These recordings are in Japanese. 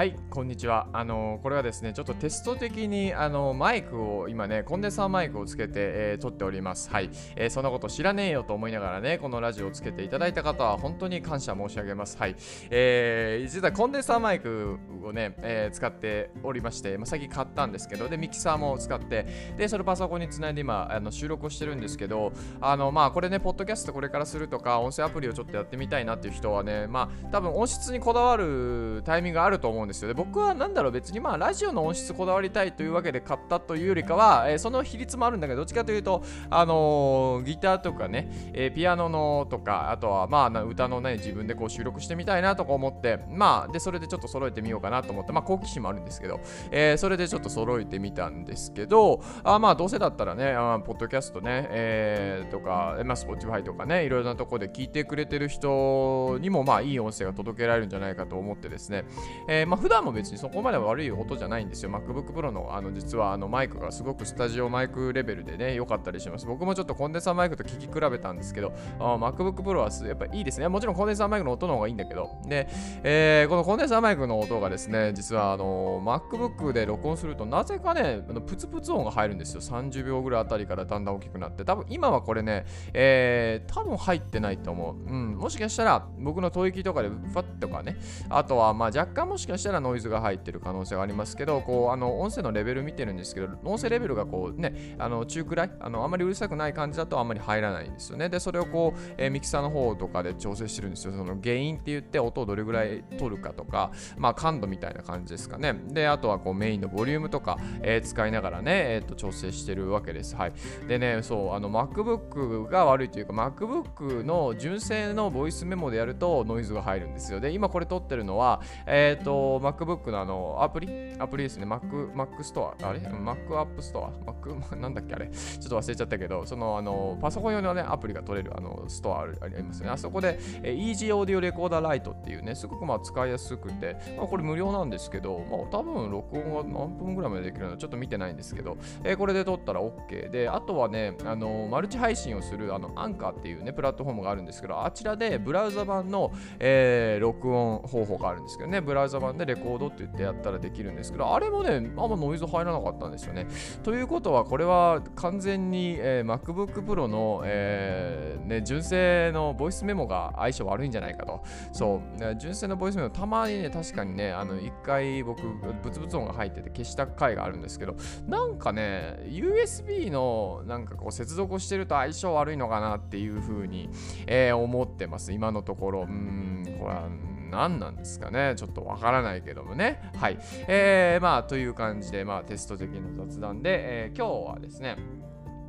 はい、こんにちは。あのこれはですね、ちょっとテスト的にあのマイクを今ね、コンデンサーマイクをつけて、えー撮っております。はい、えーそんなこと知らねえよと思いながらね、このラジオをつけていただいた方は本当に感謝申し上げます。はい、えー実はコンデンサーマイクをね、えー使っておりまして、まあ、最近買ったんですけど、で、ミキサーも使って、で、それパソコンにつないで今、あの収録をしてるんですけど、あのまあこれね、ポッドキャストこれからするとか、音声アプリをちょっとやってみたいなっていう人はね、まあ多分音質にこだわるタイミングがあると思うんですですよ。で、僕はなんだろう、別にまあラジオの音質こだわりたいというわけで買ったというよりかは、えーその比率もあるんだけど、どっちかというと、あのーギターとかね、えーピアノのとか、あとはまあ歌のね、自分でこう収録してみたいなとか思って、まあ、で、それでちょっと揃えてみようかなと思って、まあ、好奇心もあるんですけど、えそれでちょっと揃えてみたんですけど、あまあ、どうせだったらね、あポッドキャストね、えとか、まあ、Spotify とかね、いろいろなとこで聞いてくれてる人にも、まあ、いい音声が届けられるんじゃないかと思ってですね、えーま、普段も別にそこまで悪い音じゃないんですよ。MacBook Pro の、あの、実はあのマイクがすごくスタジオマイクレベルでね、良かったりします。僕もちょっとコンデンサーマイクと聞き比べたんですけど、MacBook Pro はやっぱいいですね。もちろんコンデンサーマイクの音の方がいいんだけど、で、えーこのコンデンサーマイクの音がですね、実はあの MacBook で録音すると、なぜかね、あのプツプツ音が入るんですよ。30秒ぐらいあたりからだんだん大きくなって、多分今はこれね、えー多分入ってないと思う。うん、もしかしたら僕の吐息とかでファッとかね、あとはまあ若干もしかしたらノイズが入ってる可能性がありますけど、こうあの音声のレベル見てるんですけど、音声レベルがこうね、あの中くらい、あのあまりうるさくない感じだとあんまり入らないんですよね。で、それをこう、えーミキサーの方とかで調整してるんですよ。その原因って言って音をどれぐらい取るかとか、まあ感度みたいな感じですかね。で、あとはこうメインのボリュームとか、えー使いながらね、えーと調整してるわけです。はい。でね、そう、あの MacBook が悪いというか、MacBook の純正のボイスメモでやるとノイズが入るんですよ。で、今これ撮ってるのは、えっ、と、MacBook のあの、アプリ？アプリですね。Mac、Mac Store？あれ ?Mac App Store? Mac、なんだっけあれ？ちょっと忘れちゃったけど、その、あの、パソコン用のね、アプリが取れる、あの、ストアありますね。あそこで、えー Easy Audio Recorder Lite っていうね、すごくまあ使いやすくて、まあ、これ無料なんですけど、まあ、多分録音は何分ぐらいまでできるのちょっと見てないんですけど、えーこれで撮ったら OK で、あとはね、あのマルチ配信をするあのアンカーっていうね、プラットフォームがあるんですけど、あちらでブラウザ版の、えー録音方法があるんですけどね、ブラウザ版でレコードって言ってやったらできるんですけど、あれもね、あんまノイズ入らなかったんですよね。ということは、これは完全に、えー MacBook Pro の、えーね、純正のボイスメモが相性悪いんじゃないかと。そう、純正のボイスメモ、たまにね、確かにね、あの一回僕、ブツブツ音が入ってて消した回があるんですけど、なんかね、USB のなんかこう接続をしてると相性悪いのかなっていうふうに、えー思ってます、今のところ。うーん、これは。何なんですかねちょっとわからないけどもね。はい。えー、まあ、という感じで、まあ、テスト的な雑談で、えー今日はですね、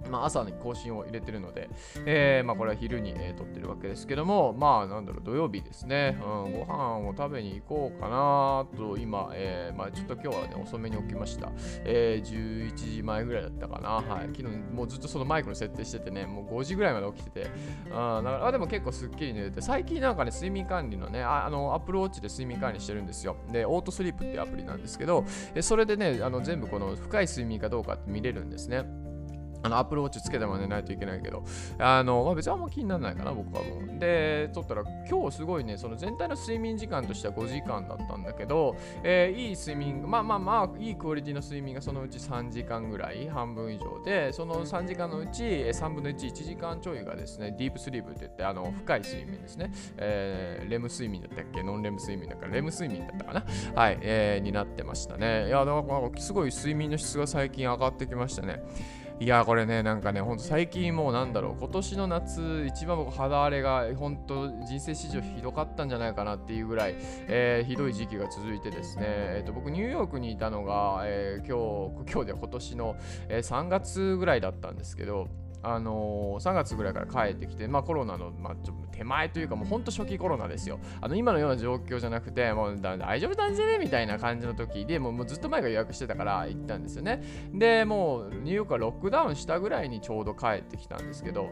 まあ、朝に更新を入れてるので、えーまあ、これは昼に、えー撮ってるわけですけども、まあ、なんだろう、土曜日ですね、うん、ご飯を食べに行こうかなと、今、えーまあ、ちょっと今日はね、遅めに起きました。えー11時前ぐらいだったかな。はい。昨日、もうずっとそのマイクの設定しててね、もう5時ぐらいまで起きてて、あだからあでも結構すっきり寝れて、最近なんかね、睡眠管理のね、ああの、Apple Watch で睡眠管理してるんですよ。で、オートスリープっていうアプリなんですけど、それでね、あの全部この深い睡眠かどうかって見れるんですね。あの、アップルウォッチつけても寝ないといけないけど、あの、まあ、別にあんま気にならないかな、僕はもう。で、撮ったら、今日すごいね、その全体の睡眠時間としては5時間だったんだけど、えーいい睡眠、まあまあまあ、いいクオリティの睡眠がそのうち3時間ぐらい、半分以上で、その3時間のうち、3分の1、1時間ちょいがですね、ディープスリープって言って、あの、深い睡眠ですね。えーレム睡眠だったっけ？ノンレム睡眠だから、レム睡眠だったかな？はい、えーになってましたね。いや、だからすごい睡眠の質が最近上がってきましたね。いやこれねなんかねほんと最近もうなんだろう今年の夏一番僕肌荒れが本当人生史上ひどかったんじゃないかなっていうぐらい、えーひどい時期が続いてですね、えー、と僕ニューヨークにいたのが、えー今日今日で今年の、えー3月ぐらいだったんですけどあのー3月ぐらいから帰ってきて、まあ、コロナの、まあ、ちょ手前というか、もう本当初期コロナですよ。あの今のような状況じゃなくて、もう大丈夫なんじゃねみたいな感じの時でもうもうずっと前から予約してたから行ったんですよね。で、もうニューヨークはロックダウンしたぐらいにちょうど帰ってきたんですけど、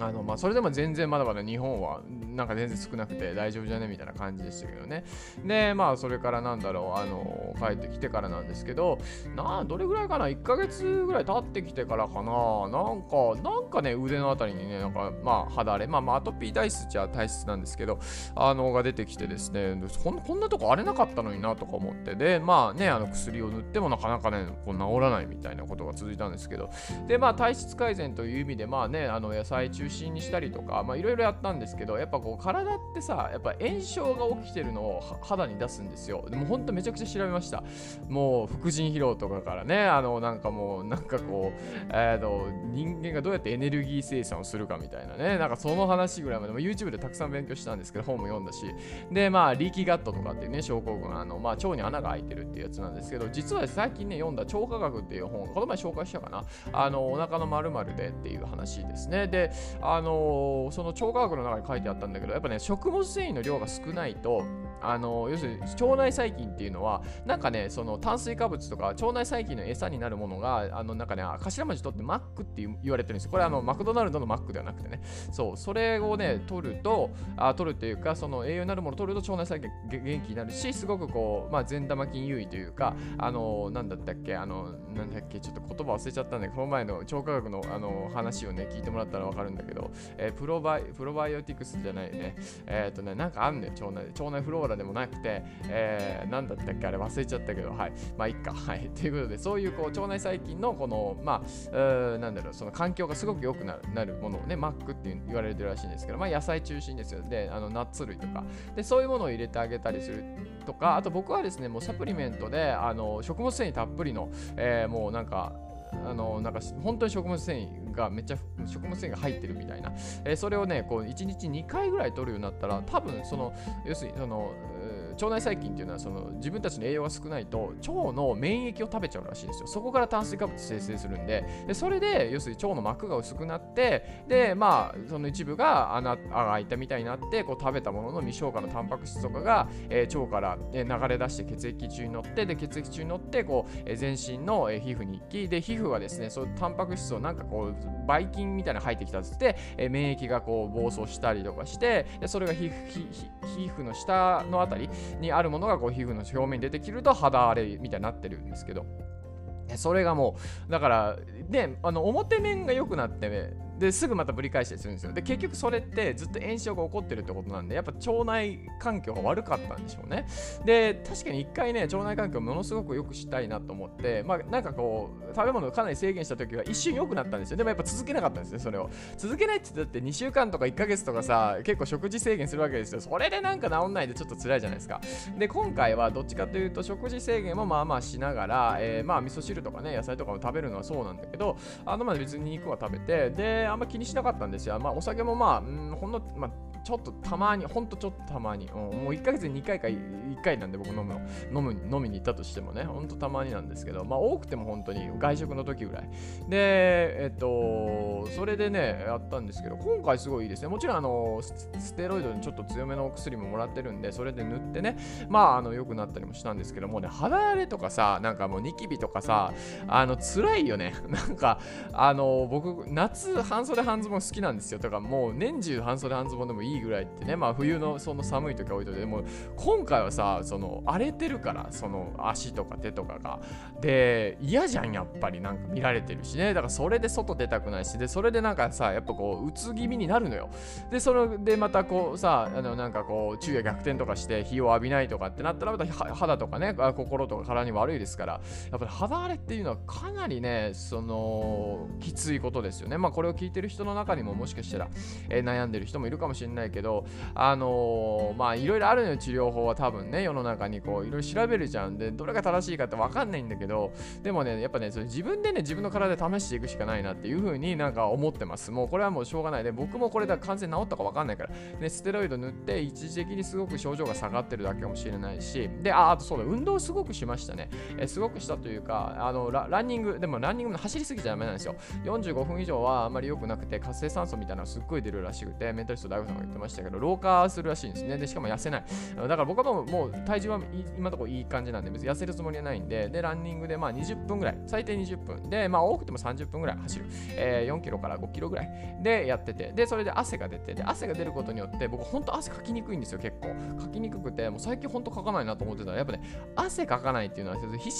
あのまあ、それでも全然まだまだ日本はなんか全然少なくて大丈夫じゃね？みたいな感じでしたけどね。で、まあそれからなんだろう、あの帰ってきてからなんですけど、などれぐらいかな、1ヶ月ぐらい経ってきてからかな、なんか、なんかね、腕のあたりにね、なんかまあ肌荒れ、まあ、まあ、アトピー体質じゃ体質なんですけど、あのが出てきてですねこん、こんなとこ荒れなかったのになとか思って、で、まあね、あの薬を塗ってもなかなかね、こう治らないみたいなことが続いたんですけど、で、まあ体質改善という意味で、まあね、あの野菜中心にしたりとか、まあいろいろやったんですけど、やっぱこう体ってさ、やっぱ炎症が起きてるのを肌に出すんですよ。でも本当めちゃくちゃ調べました。もう副腎疲労とかからね、あのなんかもうなんかこう、えー、と人間がどうやってエネルギー生産をするかみたいなね、なんかその話ぐらいまでも YouTube でたくさん勉強したんですけど、本も読んだし、で、まあ、リーキーガットとかっていうね、症候群、あのまあ、腸に穴が開いてるっていうやつなんですけど、実は最近ね、読んだ腸科学っていう本、この前紹介したかな、あのお腹の〇〇でっていう話ですね。で、あのその腸科学の中に書いてあったんだけど、やっぱね、食物繊維の量が少ないと、あの要するに腸内細菌っていうのはなんかねその炭水化物とか腸内細菌の餌になるものがあのなんかね頭文字取ってマックって言われてるんですこれあのマクドナルドのマックではなくてね。そうそれをね取るとあ取るっていうかその栄養になるものを取ると腸内細菌元気になるしすごくこうまあ善玉菌優位というかあのなんだったっけあのなんだっけちょっと言葉忘れちゃったんでこの前の腸科学のあの話をね聞いてもらったらわかるんだけど、えー、プロバイプロバイオティクスじゃないよねえっ、ー、とねなんかあんね腸内腸内フローラでもなくてえー、なんだったっけあれ忘れちゃったけど、はい。まあ、いっか。はい。ということで、そういうこう腸内細菌のこの、まあ、なんだろう、その環境がすごく良くなるなるものをね、マックって言われてるらしいんですけど、まあ、野菜中心ですよ。で、あのナッツ類とか。で、そういうものを入れてあげたりするとか、あと僕はですね、もうサプリメントで、あの食物繊維たっぷりの、えー、もうなんか、あのなんか本当に食物繊維がめっちゃ食物繊維が入ってるみたいな、えー、それをねこう1日2回ぐらい取るようになったら多分その要するにその腸内細菌っていうのはその自分たちの栄養が少ないと腸の免疫を食べちゃうらしいんですよ。そこから炭水化物生成するんで。でそれで要するに腸の膜が薄くなってでまあその一部が穴が開いたみたいになってこう食べたものの未消化のタンパク質とかが、えー、腸から、え流れ出して血液中に乗ってで血液中に乗ってこう、えー、全身の、えー、皮膚に行きで皮膚はですねそうタンパク質をなんかこうばい菌みたいなの入ってきたっつって、えー、免疫がこう暴走したりとかしてでそれが皮膚皮膚の下のあたりにあるものがこう皮膚の表面に出てきると肌荒れみたいになってるんですけど。それがもうだからねあの表面が良くなってですぐまたぶり返したりするんですよ。で結局それってずっと炎症が起こってるってことなんでやっぱ腸内環境が悪かったんでしょうね。で確かに一回ね腸内環境をものすごく良くしたいなと思ってまあなんかこう食べ物をかなり制限した時は一瞬良くなったんですよ。でもやっぱ続けなかったんですねそれを。続けないって言って2週間とか1ヶ月とかさ結構食事制限するわけですよ。それでなんか治んないでちょっと辛いじゃないですか。で今回はどっちかというと食事制限もまあまあしながら、えー、まあ味噌汁とかね野菜とかも食べるのはそうなんだけどあのまあ別に肉は食べてであんま気にしなかったんですよ。まあ、お酒もまあ、ん、ほんの、まあ、ちょっとたまに、ほんとちょっとたまに、うん、もう1ヶ月に2回か1回なんで僕飲むの、飲む、飲みに行ったとしてもね、ほんとたまになんですけど、まあ多くても本当に外食の時ぐらい。で、えっと、それでね、やったんですけど、今回すごいいいですね。もちろんあの、ステロイドにちょっと強めのお薬ももらってるんで、それで塗ってね、まあ、あの、良くなったりもしたんですけどもね、肌荒れとかさ、なんかもうニキビとかさ、あの、辛いよね。なんか、あの、僕、夏、半袖半ズボン好きなんですよ。とから、もう年中半袖半ズボンでもいいいいぐらいってね、まあ冬のその寒い時は置いといて、も今回はさ、その荒れてるから、その足とか手とかが。で、嫌じゃん、やっぱりなんか見られてるしね。だからそれで外出たくないし、で、それでなんかさ、やっぱこう、うつ気味になるのよ。で、それでまたこうさ、あのなんかこう、昼夜逆転とかして日を浴びないとかってなったら、また肌とかね、心とか体に悪いですから、やっぱり肌荒れっていうのはかなりね、その、きついことですよね。まあこれを聞いてる人の中にももしかしたら、えー、悩んでる人もいるかもしれないないけど、あのー、まあ、いろいろあるのよ、治療法は多分ね、世の中にこう、いろいろ調べるじゃん。で、どれが正しいかってわかんないんだけど、でもね、やっぱね、それ自分でね、自分の体で試していくしかないなっていうふうになんか思ってます。もうこれはもうしょうがないで、僕もこれで完全治ったかわかんないから、ね、ステロイド塗って一時的にすごく症状が下がってるだけかもしれないし、で、あ、あとそうだ、運動すごくしましたね。えすごくしたというか、あのラ、ンニング、でもランニングの走りすぎちゃダメなんですよ。45分以上はあんまり良くなくて、活性酸素みたいなのすっごい出るらしくて、メンタリスト大悟さんがってましたけど、老化するらしいんですね。で、しかも痩せない。だから僕はもうもう体重は今のところいい感じなんで、別に痩せるつもりはないんで、で、ランニングでまあ20分ぐらい、最低20分。で、まあ多くても30分ぐらい走る。えー、4キロから5キロぐらいでやってて、で、それで汗が出て、で、汗が出ることによって、僕本当汗かきにくいんですよ、結構。かきにくくて、もう最近本当かかないなと思ってたら、やっぱね、汗かかないっていうのは、皮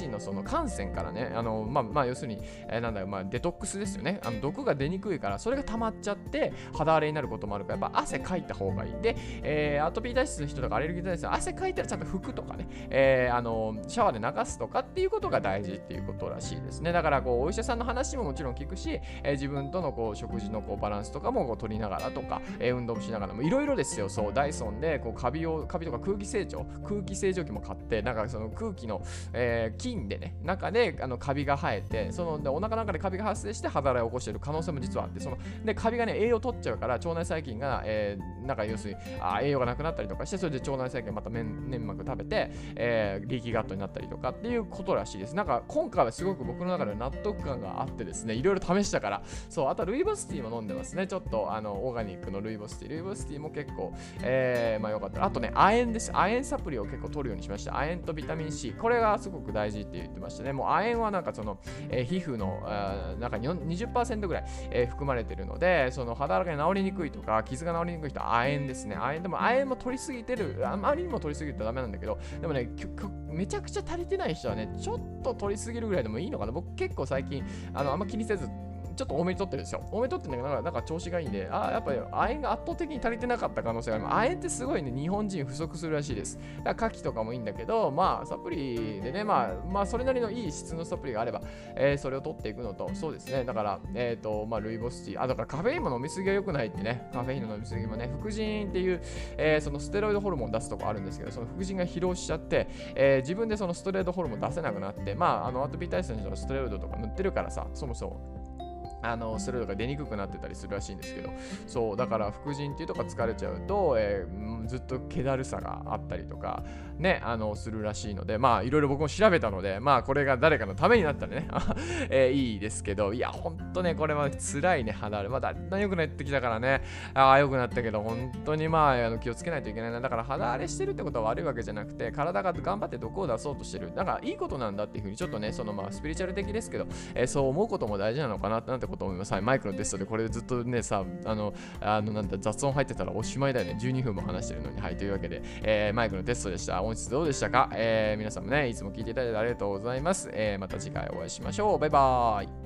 脂のその汗腺からね、あの、まあ、まあ、要するに、えー、なんだろう、まあ、デトックスですよね。あの毒が出にくいから、それが溜まっちゃって、肌荒れになることもあるから、やっぱ汗かいた方がいい。で、えー、アトピー体質の人とかアレルギー体質の汗かいたらちゃんと拭くとかね、えー、あの、シャワーで流すとかっていうことが大事っていうことらしいですね。だから、こう、お医者さんの話ももちろん聞くし、えー、自分とのこう食事のこうバランスとかもこう取りながらとか、えー、運動もしながらもいろいろですよ。そう、ダイソンでこうカビを、カビとか空気清浄、空気清浄機も買って、なんかその空気の、えー、菌でね、中であのカビが生えて、そのでお腹の中でカビが発生して肌荒れを起こしてる可能性も実はあって、そのでカビがね、栄養取っちゃうから、腸内細菌が、えー、なんか要するにあ栄養がなくなったりとかして、それで腸内細菌また粘膜食べて、えー、リーキガットになったりとかっていうことらしいです。なんか今回はすごく僕の中で納得感があってですね、いろいろ試したから、そう、あとルイボスティーも飲んでますね。ちょっとあのオーガニックのルイボスティー。ルイボスティーも結構、えー、まあよかった。あとね、亜鉛です。亜鉛サプリを結構取るようにしました。亜鉛とビタミン C。これがすごく大事って言ってましたね。もう亜鉛はなんかその、えー、皮膚の中に20%ぐらい、えー、含まれてるので、その肌荒れが治りにくいとか、傷が治りにくい人は亜鉛ですね。亜鉛でも亜鉛も取りすぎてる。あまりにも取りすぎるとダメなんだけど、でもね、めちゃくちゃ足りてない人はね、ちょっと取りすぎるぐらいでもいいのかな。僕結構最近、あのあんま気にせずちょっと多めに取ってるんですよ。多めに取ってるんだけど、なんか調子がいいんで、ああ、やっぱり亜鉛が圧倒的に足りてなかった可能性がある。亜鉛ってすごいね、日本人不足するらしいです。だから牡蠣とかもいいんだけど、まあ、サプリでね、まあ、まあ、それなりのいい質のサプリがあれば、えー、それを取っていくのと、そうですね、だから、えっ、ー、と、まあ、ルイボスティー、あ、だからカフェインも飲みすぎは良くないってね、カフェインの飲みすぎもね、副腎っていう、えー、そのステロイドホルモン出すとこあるんですけど、その副腎が疲労しちゃって、えー、自分でそのステロイドホルモン出せなくなって、まあ、あの、アトピー体質の人のステロイドとか塗ってるからさ、そもそも。あのスルーが出にくくなってたりするらしいんですけど。そうだから副腎っていうとか疲れちゃうと、えー、ずっと気だるさがあったりとかねあのするらしいのでまあいろいろ僕も調べたのでまあこれが誰かのためになったらね。えー、いいですけどいやほんとねこれは辛いね肌荒れまあだんだん良くなってきたからね。ああ良くなったけど本当にまああの気をつけないといけないな。だから肌荒れしてるってことは悪いわけじゃなくて体が頑張って毒を出そうとしてる。だからいいことなんだっていうふうにちょっとねそのまあスピリチュアル的ですけど、えー、そう思うことも大事なのかなってなんてこと思います。はい、マイクのテストでこれずっとね、さ、あの、あのなんだ雑音入ってたらおしまいだよね。12分も話してるのに。はい、というわけで、えー、マイクのテストでした。音質どうでしたか、えー、皆さんもね、いつも聞いていただいてありがとうございます。えー、また次回お会いしましょう。バイバーイ。